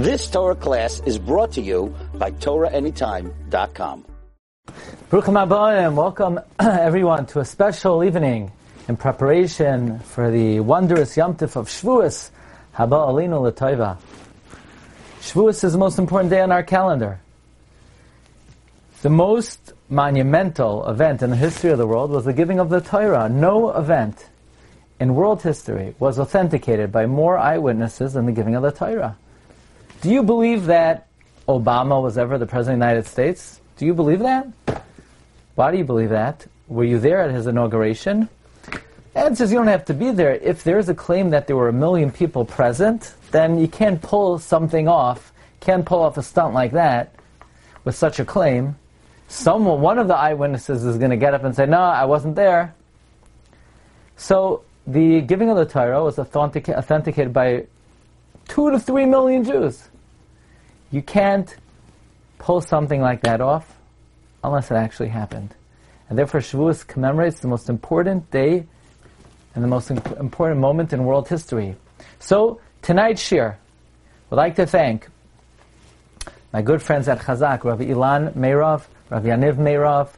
This Torah class is brought to you by TorahAnytime.com. Welcome everyone to a special evening in preparation for the wondrous Yom Tif of Shavuos, Haba Alinu L'Toiva. Shavuos is the most important day on our calendar. The most monumental event in the history of the world was the giving of the Torah. No event in world history was authenticated by more eyewitnesses than the giving of the Torah. Do you believe that Obama was ever the President of the United States? Do you believe that? Why do you believe that? Were you there at his inauguration? And says you don't have to be there. If there's a claim that there were a million people present, then you can't pull something off, can't pull off a stunt like that with such a claim. Someone, one of the eyewitnesses is going to get up and say, no, I wasn't there. So the giving of the Torah was authentic- authenticated by two to three million Jews. You can't pull something like that off unless it actually happened. And therefore Shavuos commemorates the most important day and the most important moment in world history. So, tonight's shir, would like to thank my good friends at Chazak, Rabbi Ilan Meirov, Rabbi Yaniv Meirov,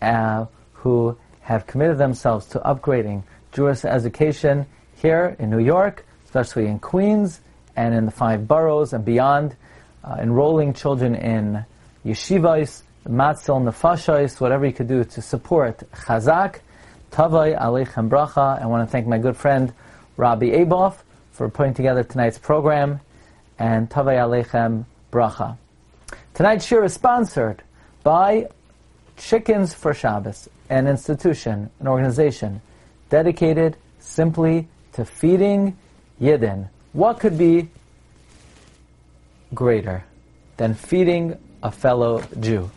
uh, who have committed themselves to upgrading Jewish education here in New York, especially in Queens and in the five boroughs and beyond, uh, enrolling children in yeshivas, matzil, nefashos, whatever you could do to support Chazak. Tavai Aleichem Bracha. I want to thank my good friend Rabbi Aboff for putting together tonight's program, and Tavai Aleichem Bracha. Tonight's shir is sponsored by Chickens for Shabbos, an institution, an organization dedicated simply to feeding Yidden. What could be greater than feeding a fellow Jew?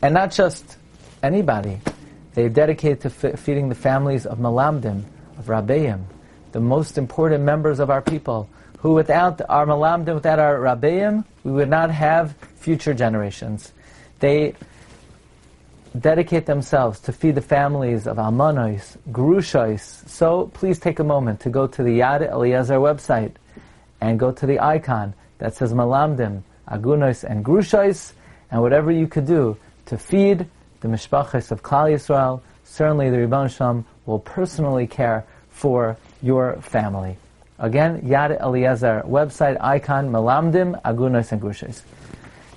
And not just anybody. They dedicate to f- feeding the families of Malamdim, of Rabbeim, the most important members of our people, who without our Malamdim, without our Rabbeim, we would not have future generations. They dedicate themselves to feed the families of Almanos, Grushos. So please take a moment to go to the Yad Eliezer website and go to the icon that says Malamdim, Agunos, and Grushos, and whatever you could do to feed the mishpachas of Klal Yisrael, certainly the Rebbe Sham will personally care for your family. Again, Yad Eliezer website icon, Malamdim, Agunos, and Grushos.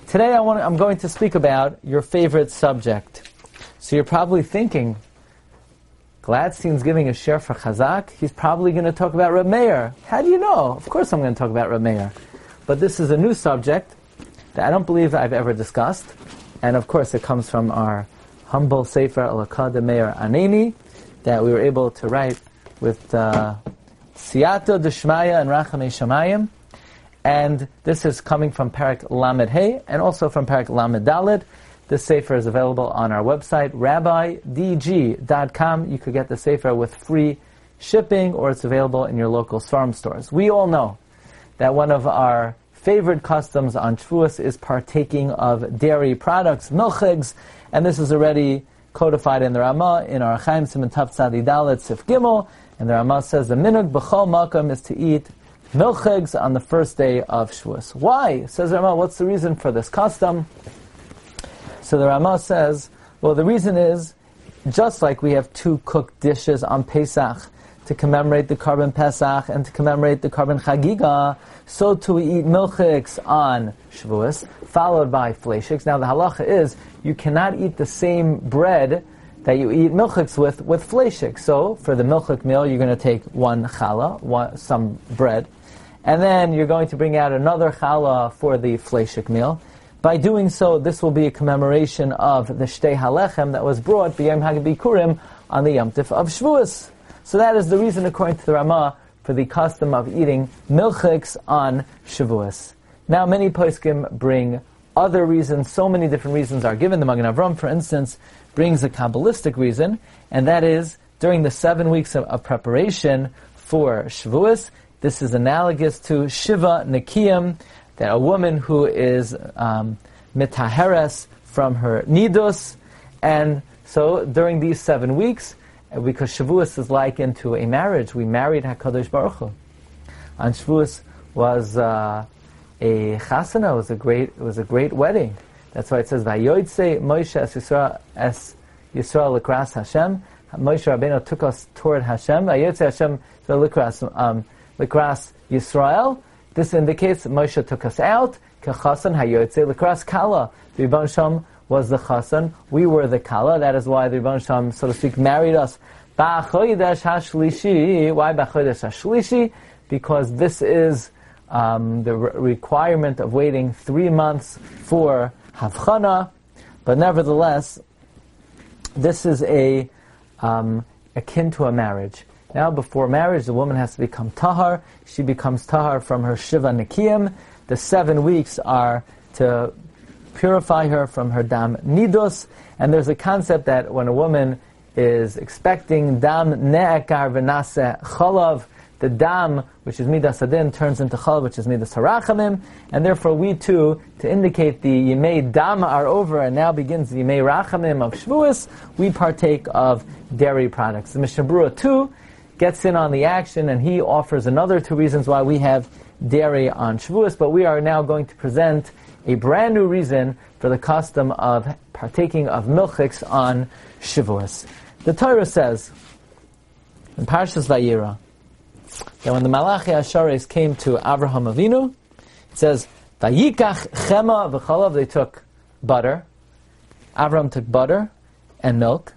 Today I want, I'm going to speak about your favorite subject. So you're probably thinking, Glatstein's giving a share for Chazak. He's probably going to talk about Meir. How do you know? Of course I'm going to talk about Meir. But this is a new subject that I don't believe I've ever discussed. And of course it comes from our humble Sefer Alakad Meir that we were able to write with uh, Siyata Deshmaya and Rachamei Shamayim. And this is coming from Parak Lamed Hey and also from Parak Lamed Dalid. This Sefer is available on our website, rabbidg.com. You could get the Sefer with free shipping or it's available in your local farm stores. We all know that one of our favorite customs on Shavuos is partaking of dairy products, milchigs, and this is already codified in the Ramah, in Orach Chaim Siman Tav Tzadi Sif Gimel, and the Ramah says the minug b'chol makam is to eat milchigs on the first day of Shavuos. Why? Says Ramah, what's the reason for this custom? So the Ramah says, well, the reason is, just like we have two cooked dishes on Pesach, to commemorate the korban Pesach and to commemorate the korban Chagiga, so too we eat milchiks on Shavuos, followed by fleishiks. Now the halacha is you cannot eat the same bread that you eat milchiks with with fleishik. So for the milchik meal, you're going to take one challah, one, some bread, and then you're going to bring out another challah for the fleishik meal. By doing so, this will be a commemoration of the Shtei Halechem that was brought by B'Yom Hagabikurim on the Yom Tif of Shavuos. So that is the reason, according to the Ramah, for the custom of eating milchiks on Shavuos. Now, many poskim bring other reasons. So many different reasons are given. The Magen Avram, for instance, brings a kabbalistic reason, and that is during the seven weeks of, of preparation for Shavuos. This is analogous to Shiva Nikiyim, that a woman who is um, mitaheres from her nidus, and so during these seven weeks, because Shavuos is likened to a marriage. We married Hakadosh Baruch Hu. On Shavuos was uh, a chasana. Was a great, it was a great wedding. That's why it says, "Vayoytse Moshe es Yisrael es Yisrael lekras Hashem." Moshe Rabbeinu took us toward Hashem. Vayoytse Hashem lekras um, lekras Yisrael. This indicates Moshe took us out. Kechasan hayoytse lekras kala. The Rebbe Shem was the chasan. We were the kala. That is why the Shem, so to speak, married us. Ba'achodesh hashlishi. Why ba'achodesh hashlishi? Because this is um, the re- requirement of waiting three months for havchana, but nevertheless, this is a um, akin to a marriage. Now, before marriage, the woman has to become tahar. She becomes tahar from her shiva nikiyim. The seven weeks are to purify her from her dam nidus. And there's a concept that when a woman is expecting dam ne'ekar v'nase chalav, the dam, which is midas adin, turns into chal, which is midas harachamim, and therefore we too, to indicate the yimei dam are over, and now begins the yimei rachamim of Shavuos, we partake of dairy products. The Mishnah too gets in on the action, and he offers another two reasons why we have dairy on Shavuos, but we are now going to present a brand new reason for the custom of partaking of milchiks on Shavuos. The Torah says, in Parshas Vayera, that when the Malachi Ashares came to Avraham Avinu, it says, Vayikach chema v'chalav, they took butter. Avraham took butter and milk.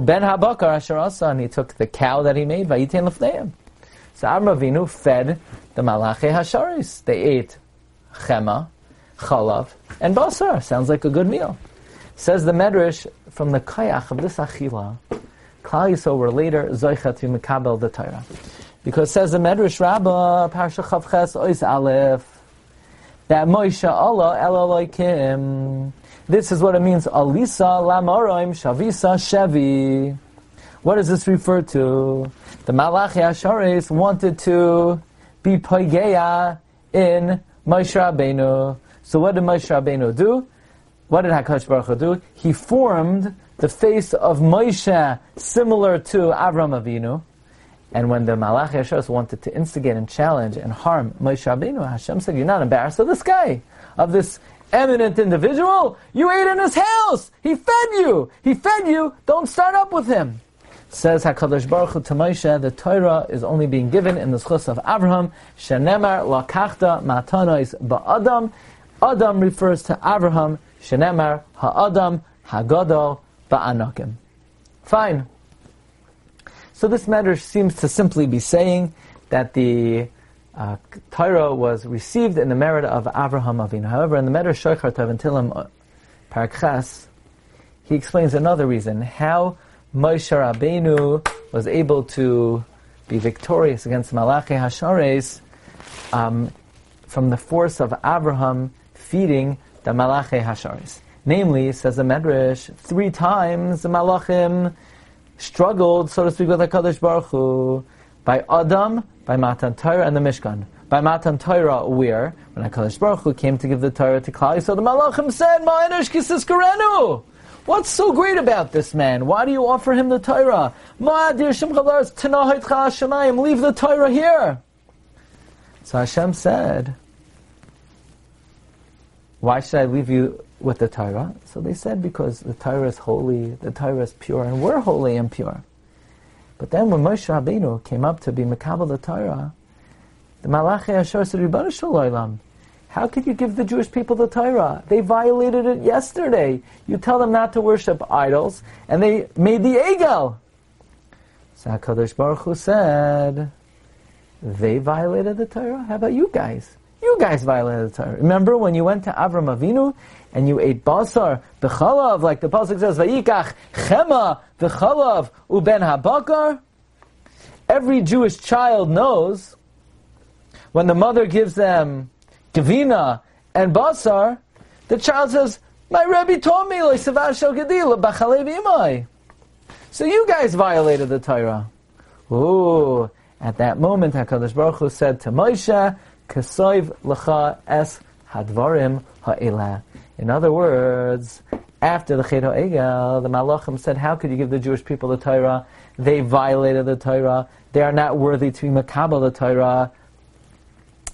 Uben habakar asher asa, and he took the cow that he made, vayiten lefneim. So Avraham Avinu fed the Malachi Hasharis. They ate chema, chalav, and basar. Sounds like a good meal. Says the Medrash, from the kayach of this achila, Klal Yisrael were later zoichet to the Torah. Because says the Medrash Rabbah, Parsha Chavches Ois Aleph, that Moshe Allah El Elohim. This is what it means, Alisa Lamorim Shavisa Shevi. What does this refer to? The Malachi Ashares wanted to be Poigeya in Moshe Rabbeinu. So what did Moshe Rabbeinu do? What did HaKadosh Baruch Hu do? He formed the face of Moshe similar to Avram Avinu. And when the Malach Hashem wanted to instigate and challenge and harm Moshe Rabbeinu, Hashem said, "You're not embarrassed of this guy, of this eminent individual. You ate in his house. He fed you. He fed you. Don't start up with him." Says Hakadosh Baruch Hu to Moshe, the Torah is only being given in the schus of Abraham. Shenemar lakachta matanois ba'adam. Adam refers to Abraham. Shenemar ha'adam hagadol ba'anakim. Fine. So this matter seems to simply be saying that the uh, Torah was received in the merit of Avraham Avinu. However, in the matter Shoichar Tavantilim Parakchas, he explains another reason how Moshe Rabbeinu was able to be victorious against Malachi Hashares um, from the force of Abraham feeding the Malachi Hashares. Namely, says the Medrash, three times the Malachim struggled, so to speak, with HaKadosh Baruch Hu by Adam, by Matan Torah, and the Mishkan. By Matan Torah, where, when HaKadosh Baruch Hu came to give the Torah to Klal, so the Malachim said, Ma'enish kisis karenu! What's so great about this man? Why do you offer him the Torah? Leave the Torah here! So Hashem said, why should I leave you with the Torah? So they said, because the Torah is holy, the Torah is pure, and we're holy and pure. But then when Moshe Rabbeinu came up to be Makabal the Torah, the Malachi Ashar said, Shalom, how could you give the Jewish people the Torah? They violated it yesterday. You tell them not to worship idols, and they made the Egel. So HaKadosh Baruch Hu said, they violated the Torah? How about you guys? You guys violated the Torah. Remember when you went to Avram Avinu and you ate basar the b'chalav, like the pasuk says, "Vayikach chema b'chalav uben habakar." Every Jewish child knows when the mother gives them gavina and basar, the child says, "My Rebbe told me like shel gedila b'chalev So you guys violated the Torah. Ooh! At that moment, Hakadosh Baruch Hu said to Moshe, Kasoiv lecha es hadvarim ha'elah. In other words, after the Chet Egel, the Malachim said, how could you give the Jewish people the Torah? They violated the Torah. They are not worthy to be Makabal the Torah.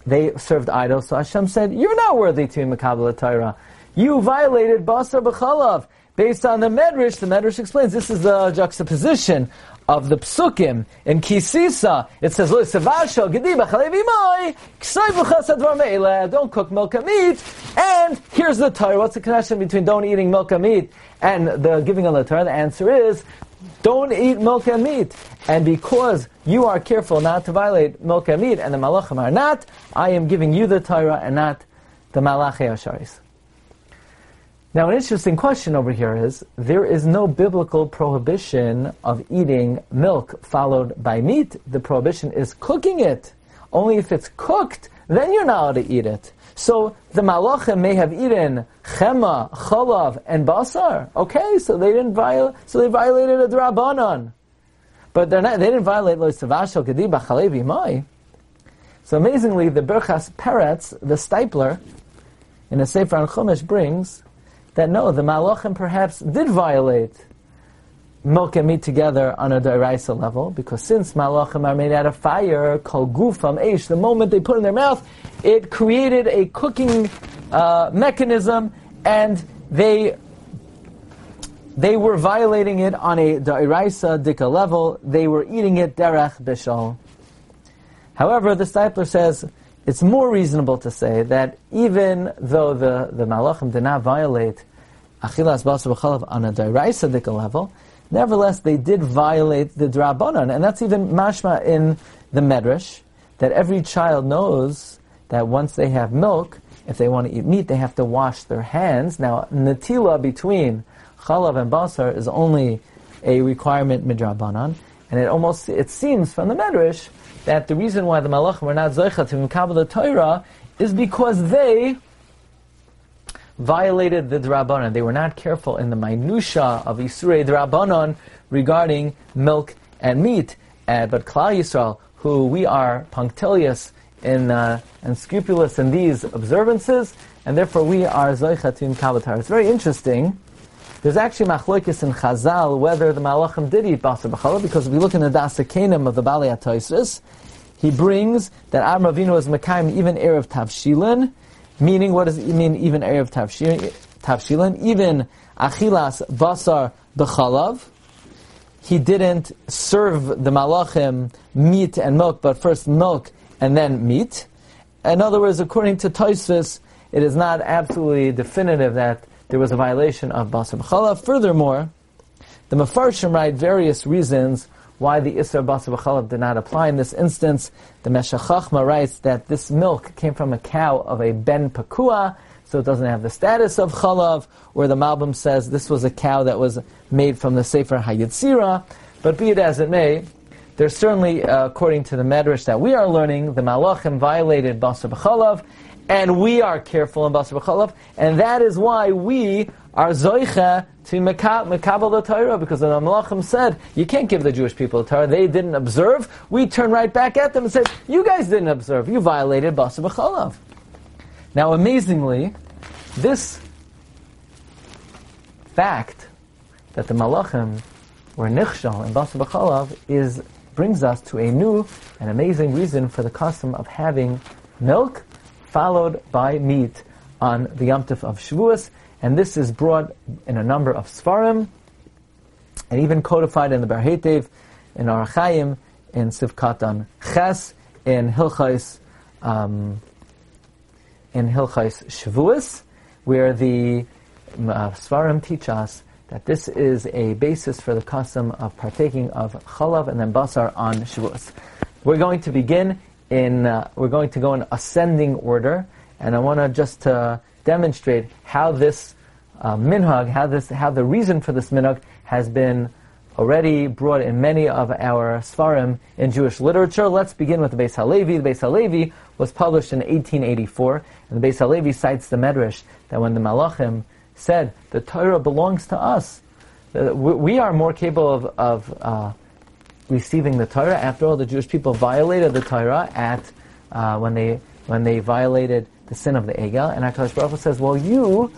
they served idols. So Hashem said, "You're not worthy to be Makabel Torah. You violated Basar B'chalav." Based on the Medrash, the Medrash explains this is the juxtaposition of the psukim in Kisisa. It says, Don't cook milk and meat. And here's the Torah. What's the connection between don't eating milk and meat and the giving of the Torah? The answer is, don't eat milk and meat. And because you are careful not to violate milk and meat, and the malachim are not, I am giving you the Torah and not the malachi asharis. Now, an interesting question over here is there is no biblical prohibition of eating milk followed by meat. The prohibition is cooking it. Only if it's cooked, then you're not allowed to eat it. So the malachim may have eaten chema, chalav, and basar. Okay, so they didn't violate. So they violated a drabanan, but not, they didn't violate lo savashel kediba chalevi mai. So amazingly, the Berchas Peretz, the Steipler, in a Sefer on Chumash brings that no, the Malachim perhaps did violate milk and meat together on a Dairaisa level, because since Malachim are made out of fire, called Gufam Eish, the moment they put in their mouth, it created a cooking uh, mechanism, and they they were violating it on a Dairaisa Dika level, they were eating it Derech Bishal. However, the Steipler says, it's more reasonable to say that even though the, the Malachim did not violate Achilas Basar B'chalav on a Dairaisa level, nevertheless they did violate the Drabanan, and that's even mashma in the Medrash, that every child knows that once they have milk, if they want to eat meat, they have to wash their hands. Now, natila between chalav and basar is only a requirement midrabanan, and it almost it seems from the Medrash that the reason why the Malachim were not Zoicha to Mekabel the Torah is because they violated the Drabanan. They were not careful in the minutia of Isurei Drabanan regarding milk and meat. Uh, but Klal Yisrael, who we are punctilious in, uh, and scrupulous in these observances, and therefore we are Zoicha to Mekabel It's very interesting. There's actually machlokes in Chazal whether the Malachim did eat basar b'challah, because if we look in the Dasakanim of the Bali Atoisis, he brings that Am Ravinu was even Erev Tavshilin, meaning what does it mean even Erev Tavshilin? Even Achilas Basar B'chalav. He didn't serve the Malachim meat and milk, but first milk and then meat. In other words, according to Toisvis, it is not absolutely definitive that there was a violation of Basar B'chalav. Furthermore, the Mefarshim write various reasons why the Isra Basar B'chalav did not apply in this instance. The Meshachachma writes that this milk came from a cow of a Ben Pakua, so it doesn't have the status of Chalav, where the Malbim says this was a cow that was made from the Sefer Hayetzira. But be it as it may, there's certainly, uh, according to the Medrash that we are learning, the Malachim violated Basar B'chalav, and we are careful in Basar B'chalav, and that is why we are Zoicha to Mekabel the Torah, because the Malachim said, you can't give the Jewish people the Torah, they didn't observe. We turn right back at them and say, you guys didn't observe, you violated Basar B'chalav. Now, amazingly, this fact that the Malachim were Nichshal in Basar B'chalav is, brings us to a new and amazing reason for the custom of having milk followed by meat on the Yom Tif of Shavuos, and this is brought in a number of Svarim, and even codified in the Barhetev, in Arachayim, in Sivkatan Ches, in Hilchais, um, in Hilchais Shavuos, where the uh, Svarim teach us that this is a basis for the custom of partaking of chalav and then basar on Shavuos. We're going to begin in, uh, we're going to go in ascending order, and I want to just uh, demonstrate how this uh, minhag, how this, how the reason for this minhag has been already brought in many of our svarim in Jewish literature. Let's begin with the Beis Halevi. The Beis Halevi was published in 1884, and the Beis Halevi cites the Medrash that when the Malachim said the Torah belongs to us, we are more capable of, of uh, receiving the Torah. After all, the Jewish people violated the Torah at uh, when they when they violated the sin of the Egel, and Hakadosh Baruch Hu says, "Well, you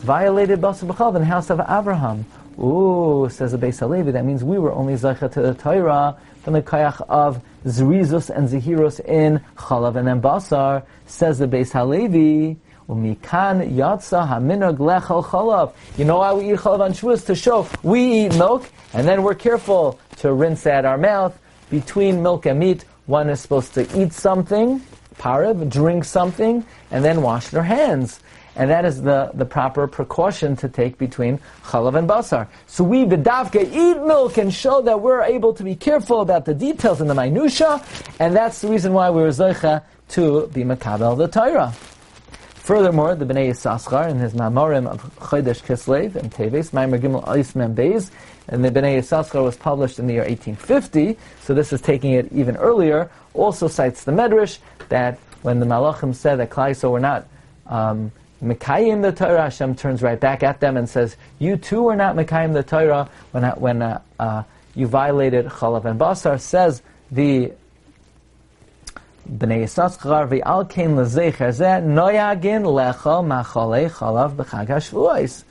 violated Basar B'chalav in the house of Abraham." Ooh, says the Beis Halevi, that means we were only zeicha to the Torah from the kayach of zrizus and zahirus in chalav and then basar, says the Beis Halevi, Umikan yatsa. You know why we eat chalav on Shavuos? To show we eat milk, and then we're careful to rinse out our mouth. Between milk and meat, one is supposed to eat something, parib, drink something, and then wash their hands. And that is the, the proper precaution to take between chalav and basar. So we bedavke eat milk and show that we're able to be careful about the details and the minutia, and that's the reason why we're zoicha to be makabel the Torah. Furthermore, the Bnei Yissaschar in his Mamorim of Chodesh Kislev and Teves, Maimer Gimel Ais Mem Beis, and the Bnei Yissaschar was published in the year 1850, so this is taking it even earlier, also cites the Medrash that when the Malachim said that Klaiso were not um, Mekayim the Torah, Hashem turns right back at them and says, You too are not Mekayim the Torah when, when uh, uh, you violated Chalav and Basar, says the Bnei kein lezecher zeh noyagin b'chag hashvuos.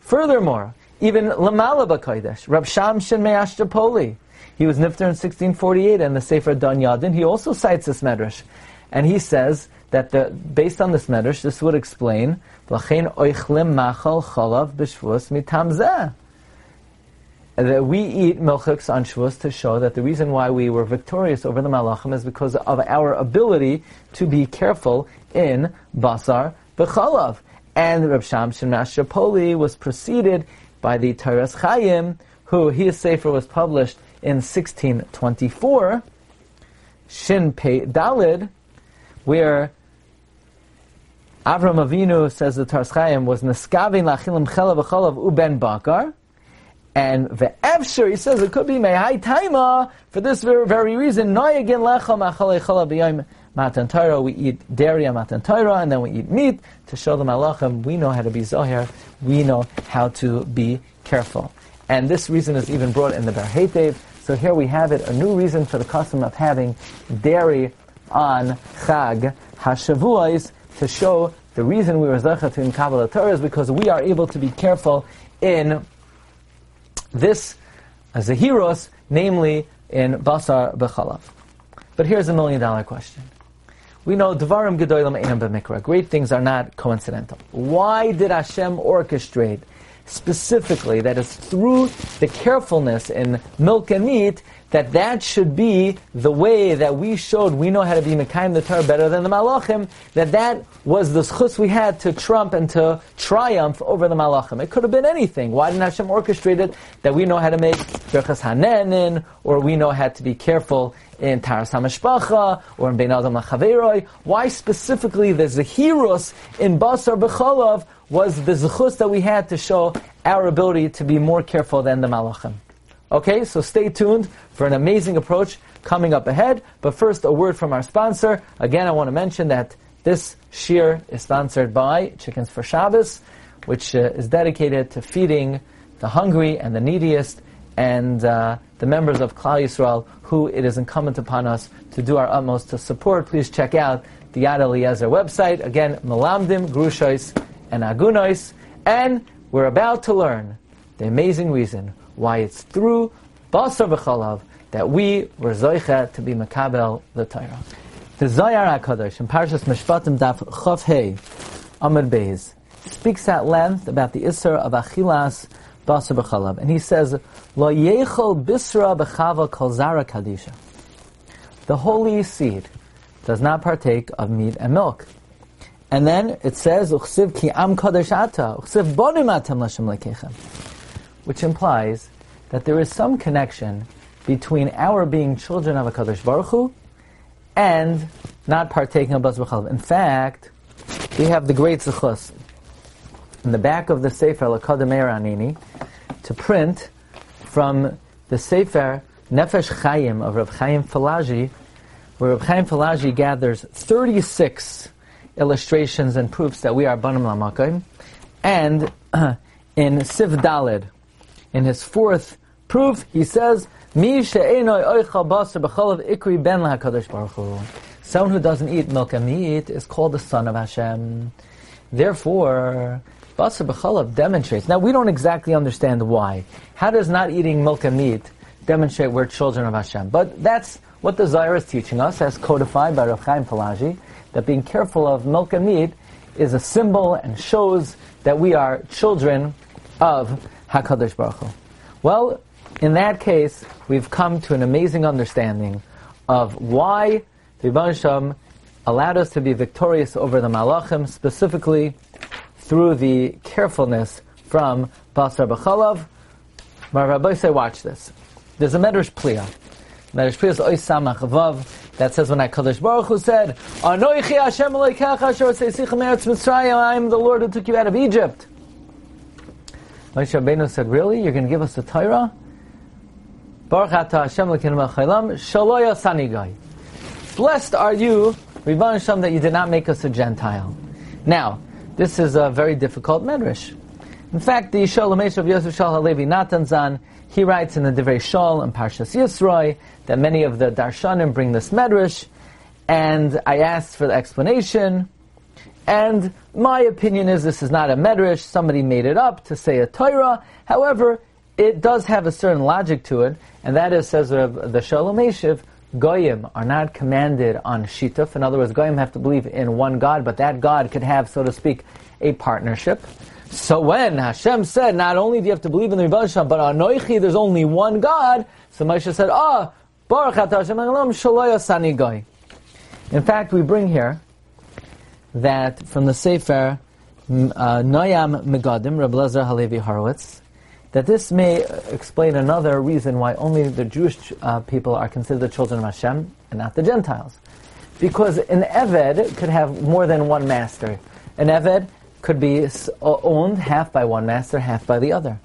Furthermore, even Lamala B'Kodesh, Rab Shamshin Me'ashtapoli, he was nifter in 1648, and the Sefer Dan Yadin, he also cites this medrash. And he says that the, based on this medrash, this would explain L'chein oichlim machal chalav b'shvus mitam zeh. That we eat milchiks on Shavuos to show that the reason why we were victorious over the Malachim is because of our ability to be careful in basar b'chalav. And Reb Shamshin Mashapoli was preceded by the Toras Chaim, who his sefer was published in 1624, Shin Pei Dalid, where Avram Avinu says the Toras Chaim was Neskavin Lachilim Chelav Uben Bakar, and the ve'efsher, he says it could be mehai taima for this very, very reason. Noyagin lecha machalei chala b'yayim matan Torah. We eat dairy on matan Torah, and then we eat meat to show the malachim we know how to be zohar. We know how to be careful. And this reason is even brought in the Bar Hetev. So here we have it, a new reason for the custom of having dairy on Chag Hashavuos to show the reason we were zochah to in Kabbalah Torah is because we are able to be careful in this heroes, namely in Basar Bechalav. But here's a million dollar question. We know Dvarim Gedolim Einam B'Mikra. Great things are not coincidental. Why did Hashem orchestrate specifically that is through the carefulness in milk and meat that that should be the way that we showed we know how to be Mekayim the Torah better than the Malachim, that that was the schus we had to trump and to triumph over the Malachim. It could have been anything. Why didn't Hashem orchestrate it that we know how to make Berchas Hanenin, or we know how to be careful in Taras HaMashpacha, or in Bein Adam? Why specifically the Zehiros in Basar B'cholav was the zechus that we had to show our ability to be more careful than the Malachim? Okay, so stay tuned for an amazing approach coming up ahead. But first, a word from our sponsor. Again, I want to mention that this shear is sponsored by Chickens for Shabbos, which uh, is dedicated to feeding the hungry and the neediest and uh, the members of Klal Yisrael who it is incumbent upon us to do our utmost to support. Please check out the Yad Eliezer website. Again, Melamdim, Grushois, and Agunois. And we're about to learn the amazing reason why it's through Basar v'chalav that we were zoicha to be makabel the Torah. The Zohar HaKadosh in Parshas Mishpatim Daf Chav Hey Amud Beis speaks at length about the Isser of Achilas Basar b'chalav, and he says, Lo yechol bisra b'chava kol zara kadisha. The holy seed does not partake of meat and milk. And then it says, Uchsiv ki am kadosh ata, uchsiv bonim atem lashem lekechem. Which implies that there is some connection between our being children of a Kadosh Baruch Hu and not partaking of Bas In fact, we have the great Zechus in the back of the Sefer Lakadam Anini to print from the Sefer Nefesh Chaim of Rav Chaim Palaji, where Rav Chaim Palaji gathers 36 illustrations and proofs that we are Banim Lamakim, and in Siv Dalid, in his fourth proof, he says, Mi ikri ben Baruch. Someone who doesn't eat milk and meat is called the son of Hashem. Therefore, basar b'cholav demonstrates. Now, we don't exactly understand why. How does not eating milk and meat demonstrate we're children of Hashem? But that's what the Zohar is teaching us, as codified by Rav Chaim Palaji, that being careful of milk and meat is a symbol and shows that we are children of Hakadosh Baruch Hu. Well, in that case, we've come to an amazing understanding of why the Rebbe allowed us to be victorious over the Malachim, specifically through the carefulness from Basar B'chalav. Rabbi say, watch this. There's a Medrash Pliya. That says when I Kadosh Baruch Hu said, Anoichi Hashem Elokecha Asher Seisichem Eretz Mitzrayim, I am the Lord who took you out of Egypt. Moshe Rabbeinu said, really? You're going to give us the Torah? Baruch Ata Hashem Elokeinu Chaylam, Shaloya Sanigai. Blessed are you, Rivan Hashem, that you did not make us a Gentile. Now, this is a very difficult medrash. In fact, the Yishol Lamesh of Yosef Shal Halevi Nathanson, he writes in the Divrei Shol and Parshas Yisroi that many of the Darshanim bring this medrash, and I asked for the explanation, and my opinion is this is not a medrash, somebody made it up to say a Torah. However, it does have a certain logic to it, and that is, says the Shalom Eshiv, Goyim are not commanded on Shituf. In other words, Goyim have to believe in one God, but that God could have, so to speak, a partnership. So when Hashem said, not only do you have to believe in the Rebbe but Anoichi, there's only one God, so Moshe said, ah, oh, Baruch Hashem Sani Goy. In fact, we bring here that from the Sefer uh, Noyam Megadim, Rabbi Lezer Halevi Horowitz, that this may explain another reason why only the Jewish uh, people are considered the children of Hashem and not the Gentiles. Because an Eved could have more than one master. An Eved could be owned half by one master, half by the other.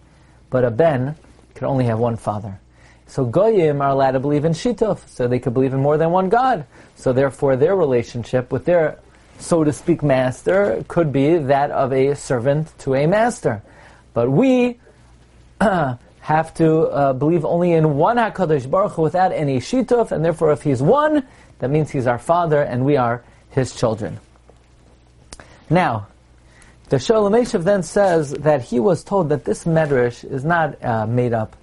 But a Ben could only have one father. So Goyim are allowed to believe in Shituf, so they could believe in more than one God. So therefore their relationship with their, so to speak, master could be that of a servant to a master. But we have to uh, believe only in one HaKadosh Baruch Hu without any shituf, and therefore if he's one, that means he's our father and we are his children. Now, the Shalom then says that he was told that this medrash is not uh, made up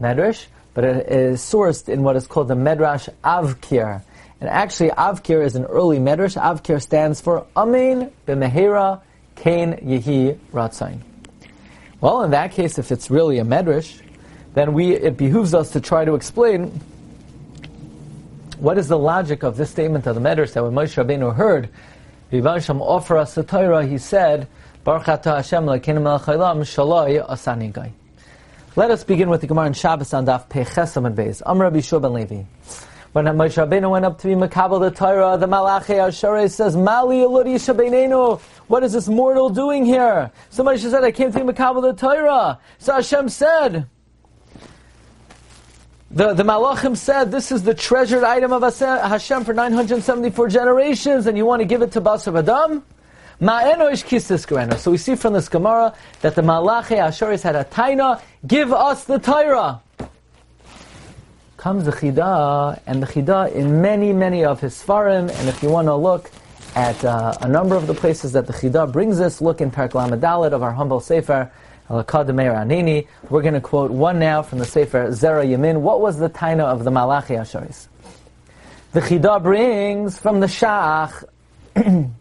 medrash, but it is sourced in what is called the Medrash Avkir. And actually, Avkir is an early medrash. Avkir stands for Amen B'Mehera Kain Yehi Ratzain. Well, in that case, if it's really a medrash, then we it behooves us to try to explain what is the logic of this statement of the medrash that when Moshe Rabbeinu heard Hashem offer us the Torah, he said, Baruch Hashem lekinim el shaloi asani gai. Let us begin with the Gemara in Shabbos on Daf Pechesam and Beis. Amr Rabbi Ben Levi. When Moshe Rabbeinu went up to be Makabal the Torah, the Malachi Ashereh says, Mali Eludi Shabbeinu, what is this mortal doing here? Somebody said, I came to be Makabal the Torah. So Hashem said, the, the Malachim said, this is the treasured item of Hashem for 974 generations, and you want to give it to Basar Adam? So we see from this Gemara that the Malachi Asheris had a taina, give us the Torah comes the Chida, and the Chida in many, many of his Sfarim, and if you want to look at uh, a number of the places that the Chida brings us, look in Parak Lamadalit of our humble Sefer. We're going to quote one now from the Sefer Zera Yamin. What was the taina of the Malachi Asharis? The Chida brings from the Shach in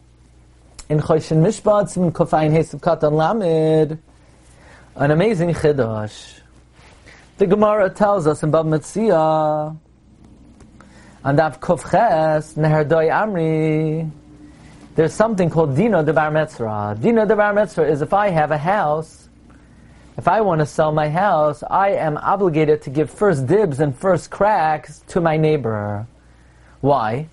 Choshen Mishpat, in Kofayin Katan Lamed, an amazing Chidash. The Gemara tells us in Bab Metzia, and Av Kovches, Neherdoi Amri, there's something called Dina de Bar Metzra. Dina de Bar Metzra is if I have a house, if I want to sell my house, I am obligated to give first dibs and first cracks to my neighbor. Why?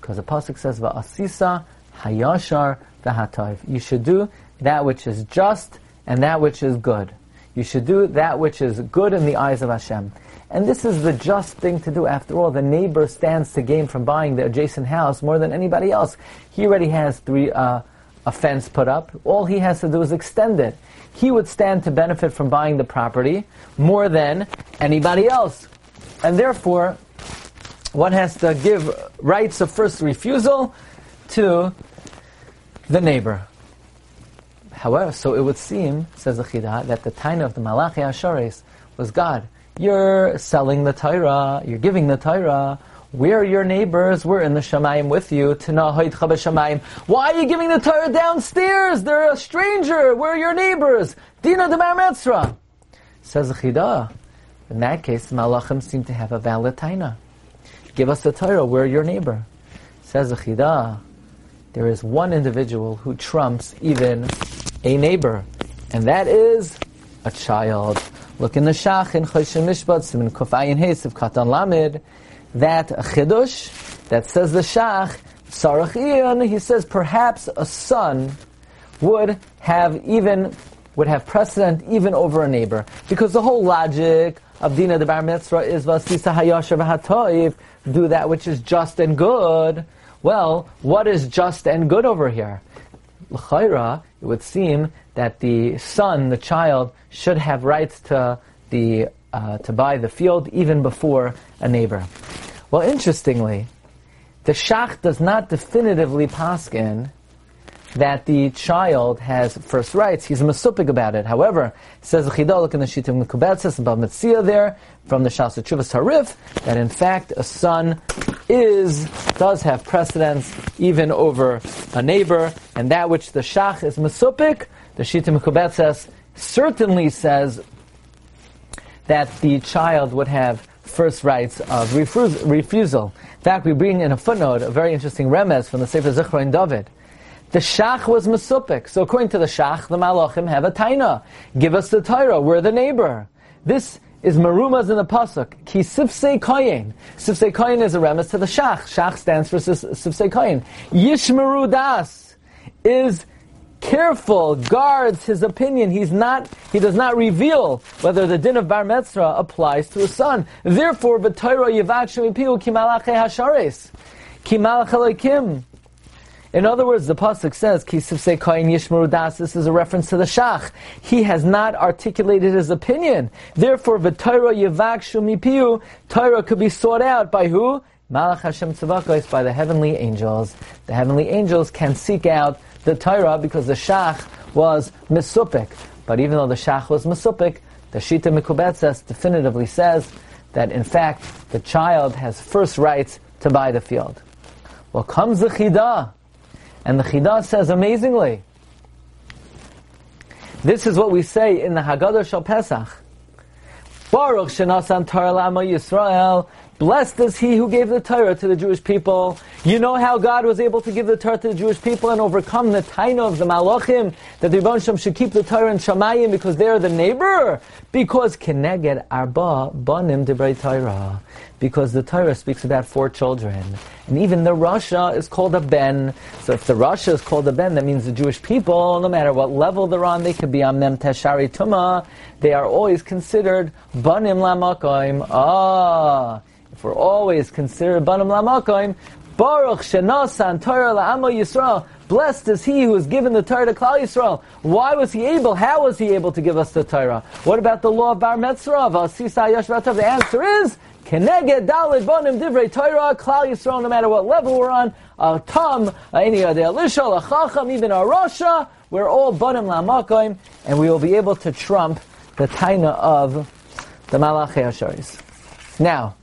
Because the pasuk says, "Va'asisa hayashar v'hatayv." You should do that which is just and that which is good. You should do that which is good in the eyes of Hashem. And this is the just thing to do. After all, the neighbor stands to gain from buying the adjacent house more than anybody else. He already has three uh, a fence put up. All he has to do is extend it. He would stand to benefit from buying the property more than anybody else. And therefore, one has to give rights of first refusal to the neighbor. However, so it would seem, says the Chida, that the taina of the Malachi Asharis was God. You're selling the Torah, you're giving the Torah. We're your neighbors. We're in the Shamayim with you. Why are you giving the Torah downstairs? They're a stranger. We're your neighbors. Dina de Metzra. Says Chida. In that case, Malachim seem to have a valid taina. Give us the Torah. We're your neighbor. Says Chida. There is one individual who trumps even a neighbor, and that is a child. Look in the Shach in Choshen Mishpat, Siman Kofayin Hesiv Katan Lamed that chidush that says the shach sarach he says perhaps a son would have even would have precedent even over a neighbor because the whole logic of dina the bar metzra is vasisa hayashav v'hatoiv do that which is just and good. Well, what is just and good over here? L'chayra, it would seem that the son, the child, should have rights to the uh, to buy the field even before a neighbor. Well, interestingly, the Shach does not definitively paskin that the child has first rights. He's masupik about it. However, says the Chida, look in the Shitim Mekubetzes about Metzia there, from the Shas Chuvas Harif, that in fact a son is, does have precedence even over a neighbor, and that which the Shach is masupik, the Shitim Mekubetzes certainly says that the child would have first rights of refusal. In fact, we bring in a footnote a very interesting remez from the Sefer Zichron David. The Shach was Mesupik. So according to the Shach, the Malachim have a taina. Give us the Torah. We're the neighbor. This is Marumas in the Pasuk. Ki Sifsei Koyin. Sifsei Koyin is a remez to the Shach. Shach stands for Sifsei Koyin. Yishmeru Das is careful, guards his opinion. He's not, he does not reveal whether the din of bar metzra applies to a son. Therefore, b'toiro yivakshu mipiu kimalache hashares. Kimalach. In other words, the pasuk says, "Kisif kain yishmaru das." This is a reference to the shach. He has not articulated his opinion. Therefore, v'toiro yivakshu mipiu. Torah could be sought out by who? Malach Hashem Tzavakos by the heavenly angels. The heavenly angels can seek out the Torah because the Shach was Misupik. But even though the Shach was Misupik, the Shita Mikubetzes definitively says that in fact the child has first rights to buy the field. Well, comes the Chidah, and the Chidah says amazingly, this is what we say in the Haggadah Shal Pesach. Baruch shenasan Torah Yisrael Blessed is he who gave the Torah to the Jewish people. You know how God was able to give the Torah to the Jewish people and overcome the taina of the Malachim, that the Rebbe should keep the Torah in Shamayim because they are the neighbor. Because Keneged Arba Banim Debrei Torah. Because the Torah speaks about four children. And even the Rasha is called a Ben. So if the Rasha is called a Ben, that means the Jewish people, no matter what level they're on, they could be Amnem Teshari Tuma, they are always considered Banim Lamakoim. Ah we're always considered Banim Lamakoim, Baruch Shenasan Torah La'amo Yisrael. Blessed is he who has given the Torah to Klal Yisrael. Why was he able? How was he able to give us the Torah? What about the law of Bar Metzra? The answer is Keneged Dalid Bonim Divrei Torah Klal Yisrael. No matter what level we're on, a Tam, any other Elisha, a Chacham, even a Rasha, we're all Bonim Lamakoim, and we will be able to trump the Taina of the Malachi Asharis. Now,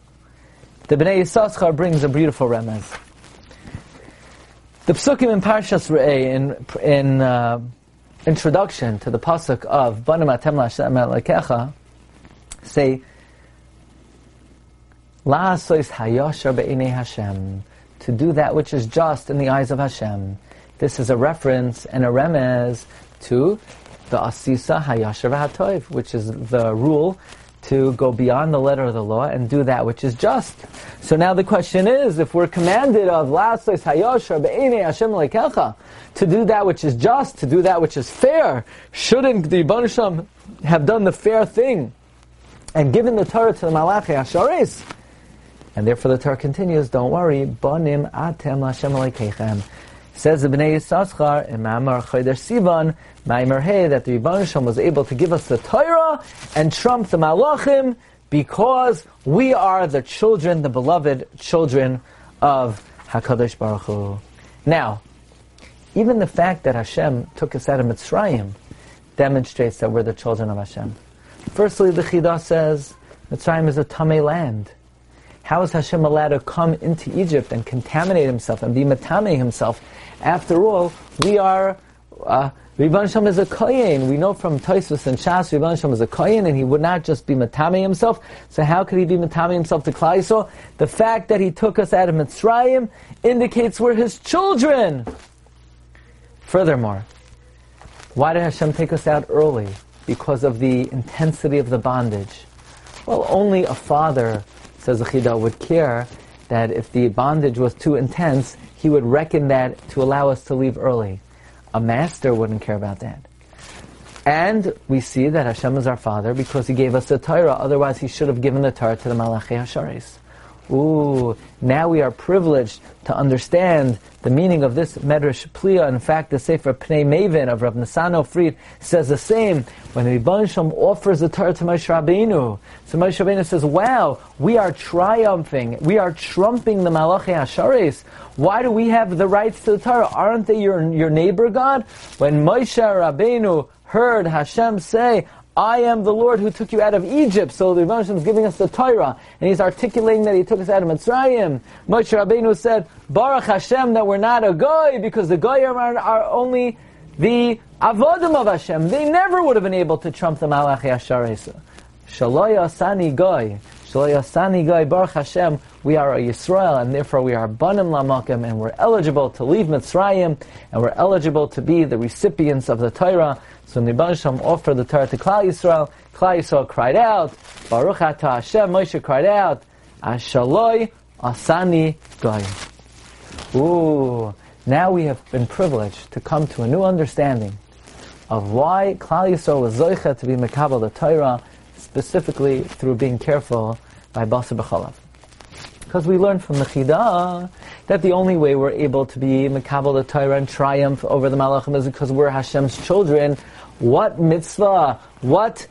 the Bnei Yisachar brings a beautiful remez. The psukim in Parshas Re'eh, in, in uh, introduction to the pasuk of Banim Atem Lekecha, say, La'asois hayashar be'inei Hashem, to do that which is just in the eyes of Hashem. This is a reference and a remez to the Asisa Hayashar V'Hatoiv, which is the rule to go beyond the letter of the law and do that which is just. So now the question is, if we're commanded of Hashem to do that which is just, to do that which is fair, shouldn't the Banisham have done the fair thing and given the Torah to the Malachi Asharis? And therefore the Torah continues, don't worry, Banim Atem Hashem. Says the Bnei Yisachar in Ma'amar Chodesh Sivan, Ma'amar Hey, that the Rebbeinu Shalom was able to give us the Torah and trump the Malachim because we are the children, the beloved children of Hakadosh Baruch Hu. Now, even the fact that Hashem took us out of Mitzrayim demonstrates that we're the children of Hashem. Firstly, the Chidah says Mitzrayim is a Tamei land. How is Hashem allowed to come into Egypt and contaminate himself and be matame himself? After all, we are, uh, Ribban Shem is a kohen. We know from Toisus and Shas, Ribban Shem is a kohen, and he would not just be matame himself. So how could he be matame himself to Yisrael? The fact that he took us out of Mitzrayim indicates we're his children. Furthermore, why did Hashem take us out early? Because of the intensity of the bondage. Well, only a father, says the Chida, would care that if the bondage was too intense, he would reckon that to allow us to leave early. A master wouldn't care about that. And we see that Hashem is our Father because He gave us the Torah. Otherwise, He should have given the Torah to the Malachi Hasharis. Ooh, now we are privileged to understand the meaning of this Medrash Pliya. In fact, the Sefer Pnei Maven of Rav Nasano Fried says the same. When the Shem offers the Torah to Moshe Rabbeinu, so Moshe Rabbeinu says, wow, we are triumphing, we are trumping the Malachi Hasharis. Why do we have the rights to the Torah? Aren't they your, your neighbor God? When Moshe Rabbeinu heard Hashem say, I am the Lord who took you out of Egypt. So the Rebbe is giving us the Torah, and he's articulating that he took us out of Mitzrayim. Moshe Rabbeinu said, Baruch Hashem that we're not a goy, because the goy are, are only the avodim of Hashem. They never would have been able to trump the Malachi Asharesa. Shaloy Asani goy. Baruch Hashem. We are a Yisrael, and therefore we are banim lamakim, and we're eligible to leave Mitzrayim, and we're eligible to be the recipients of the Torah. So Shem offered the Torah to Klal Yisrael, Klal Yisrael cried out, Baruch Atah Hashem, Moshe cried out, Ashaloi Asani Goy. Ooh, now we have been privileged to come to a new understanding of why Klal Yisrael was Zoicha to be Mekabal the Torah, specifically through being careful by Basa B'chalav. Because we learned from the Chidah that the only way we're able to be Mekabal the Torah and triumph over the Malachim is because we're Hashem's children what mitzvah, what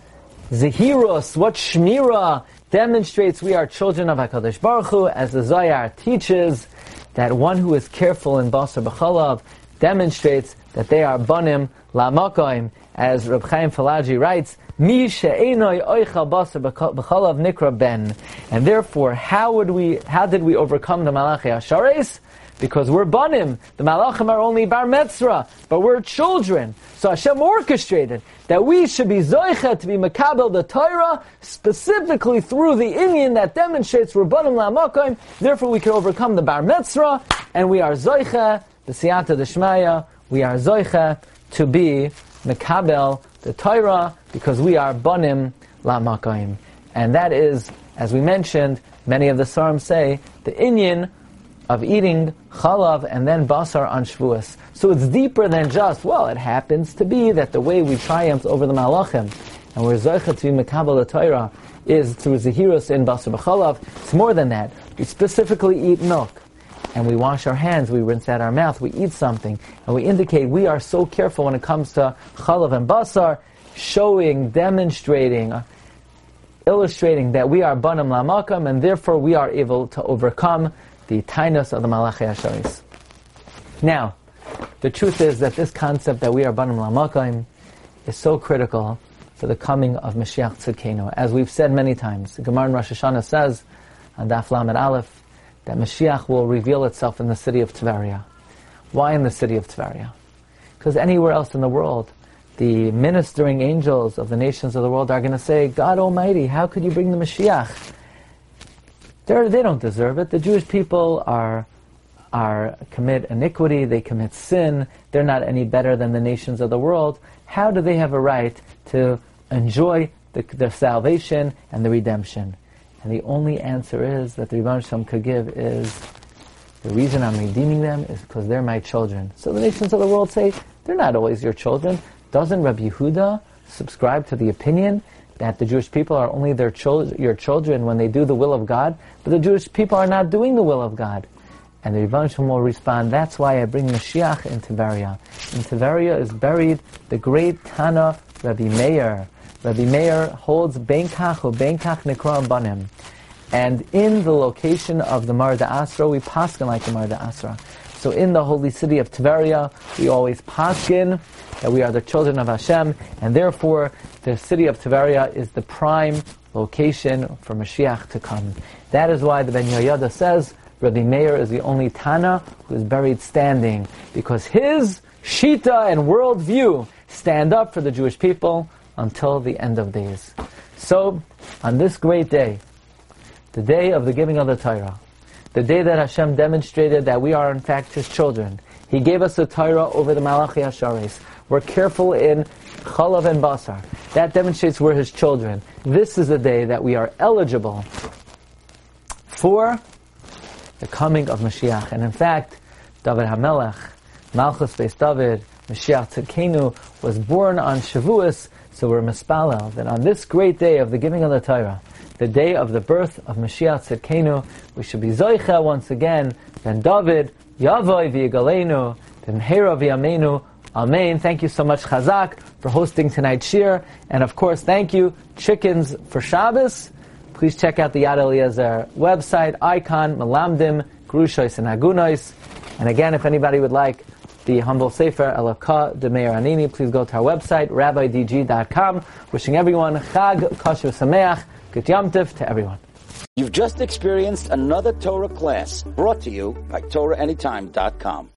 zehirus, what shmira demonstrates we are children of HaKadosh Baruch Hu, as the Zayar teaches, that one who is careful in Basar B'chalav demonstrates that they are banim lamakoim, as Reb Chaim Palaji writes, Mi nikra ben. And therefore, how would we, how did we overcome the Malachi Ashares? because we're banim. The malachim are only bar metzra, but we're children. So Hashem orchestrated that we should be zoicha to be makabel the Torah specifically through the inyan that demonstrates we're banim la'amakim. Therefore, we can overcome the bar metzra, and we are zoicha the siyata deshmaya. We are zoicha to be makabel the Torah because we are banim la'amakim, and that is, as we mentioned, many of the Psalms say the Inyan of eating chalav and then basar on Shavuos. So it's deeper than just, well, it happens to be that the way we triumph over the malachim and we're zoichet to be mekabel Torah is through zehirus in basar b'chalav. It's more than that. We specifically eat milk and we wash our hands, we rinse out our mouth, we eat something, and we indicate we are so careful when it comes to chalav and basar, showing, demonstrating, illustrating that we are banam lamakam, and therefore we are able to overcome the tainus of the Malachi Hasharis. Now, the truth is that this concept that we are Banim Lamakim is so critical for the coming of Mashiach Tzidkenu. As we've said many times, Gemara in Rosh Hashanah says on Aleph that Mashiach will reveal itself in the city of Tveria. Why in the city of Tveria? Because anywhere else in the world, the ministering angels of the nations of the world are going to say, God Almighty, how could you bring the Mashiach? They're, they do not deserve it. The Jewish people are, are commit iniquity, they commit sin, they're not any better than the nations of the world. How do they have a right to enjoy the, their salvation and the redemption? And the only answer is that the Rebbe Shem could give is the reason I'm redeeming them is because they're my children. So the nations of the world say they're not always your children. Doesn't Rabbi Yehuda subscribe to the opinion that the Jewish people are only their chil- your children when they do the will of God, but the Jewish people are not doing the will of God. And the Rebbe will respond, that's why I bring Mashiach in Tiberia. In Tiberia is buried the great Tana Rabbi Meir. Rabbi Meir holds Benkach or Benkach Nekram Banim. And in the location of the Marda Asra, we paskin like the Marda Asra. So in the holy city of Tveria, we always paskin that we are the children of Hashem, and therefore the city of Tveria is the prime location for Mashiach to come. That is why the Ben Yehoyada says Rabbi Meir is the only Tana who is buried standing, because his Shita and worldview stand up for the Jewish people until the end of days. So, on this great day, the day of the giving of the Torah, the day that Hashem demonstrated that we are in fact His children, He gave us the Torah over the Malachi Hasharis. We're careful in Chalav and Basar. That demonstrates we're His children. This is the day that we are eligible for the coming of Mashiach. And in fact, David HaMelech, Malchus Beis David, Mashiach Tzidkenu, was born on Shavuos, so we're mispalel that on this great day of the giving of the Torah, the day of the birth of Mashiach Tzidkenu, we should be Zoicha once again, then David, Yavoy v'yigalenu, B'mhera v'yamenu, Amen. Thank you so much, Chazak, for hosting tonight's shir. And of course, thank you, Chickens for Shabbos. Please check out the Yad Eliezer website, icon, Malamdim, Grushois, and Agunois. And again, if anybody would like the humble sefer Elaka de Meir Anini, please go to our website, rabbidg.com. Wishing everyone Chag Kosher Sameach, Good Yom to everyone. You've just experienced another Torah class brought to you by TorahAnytime.com.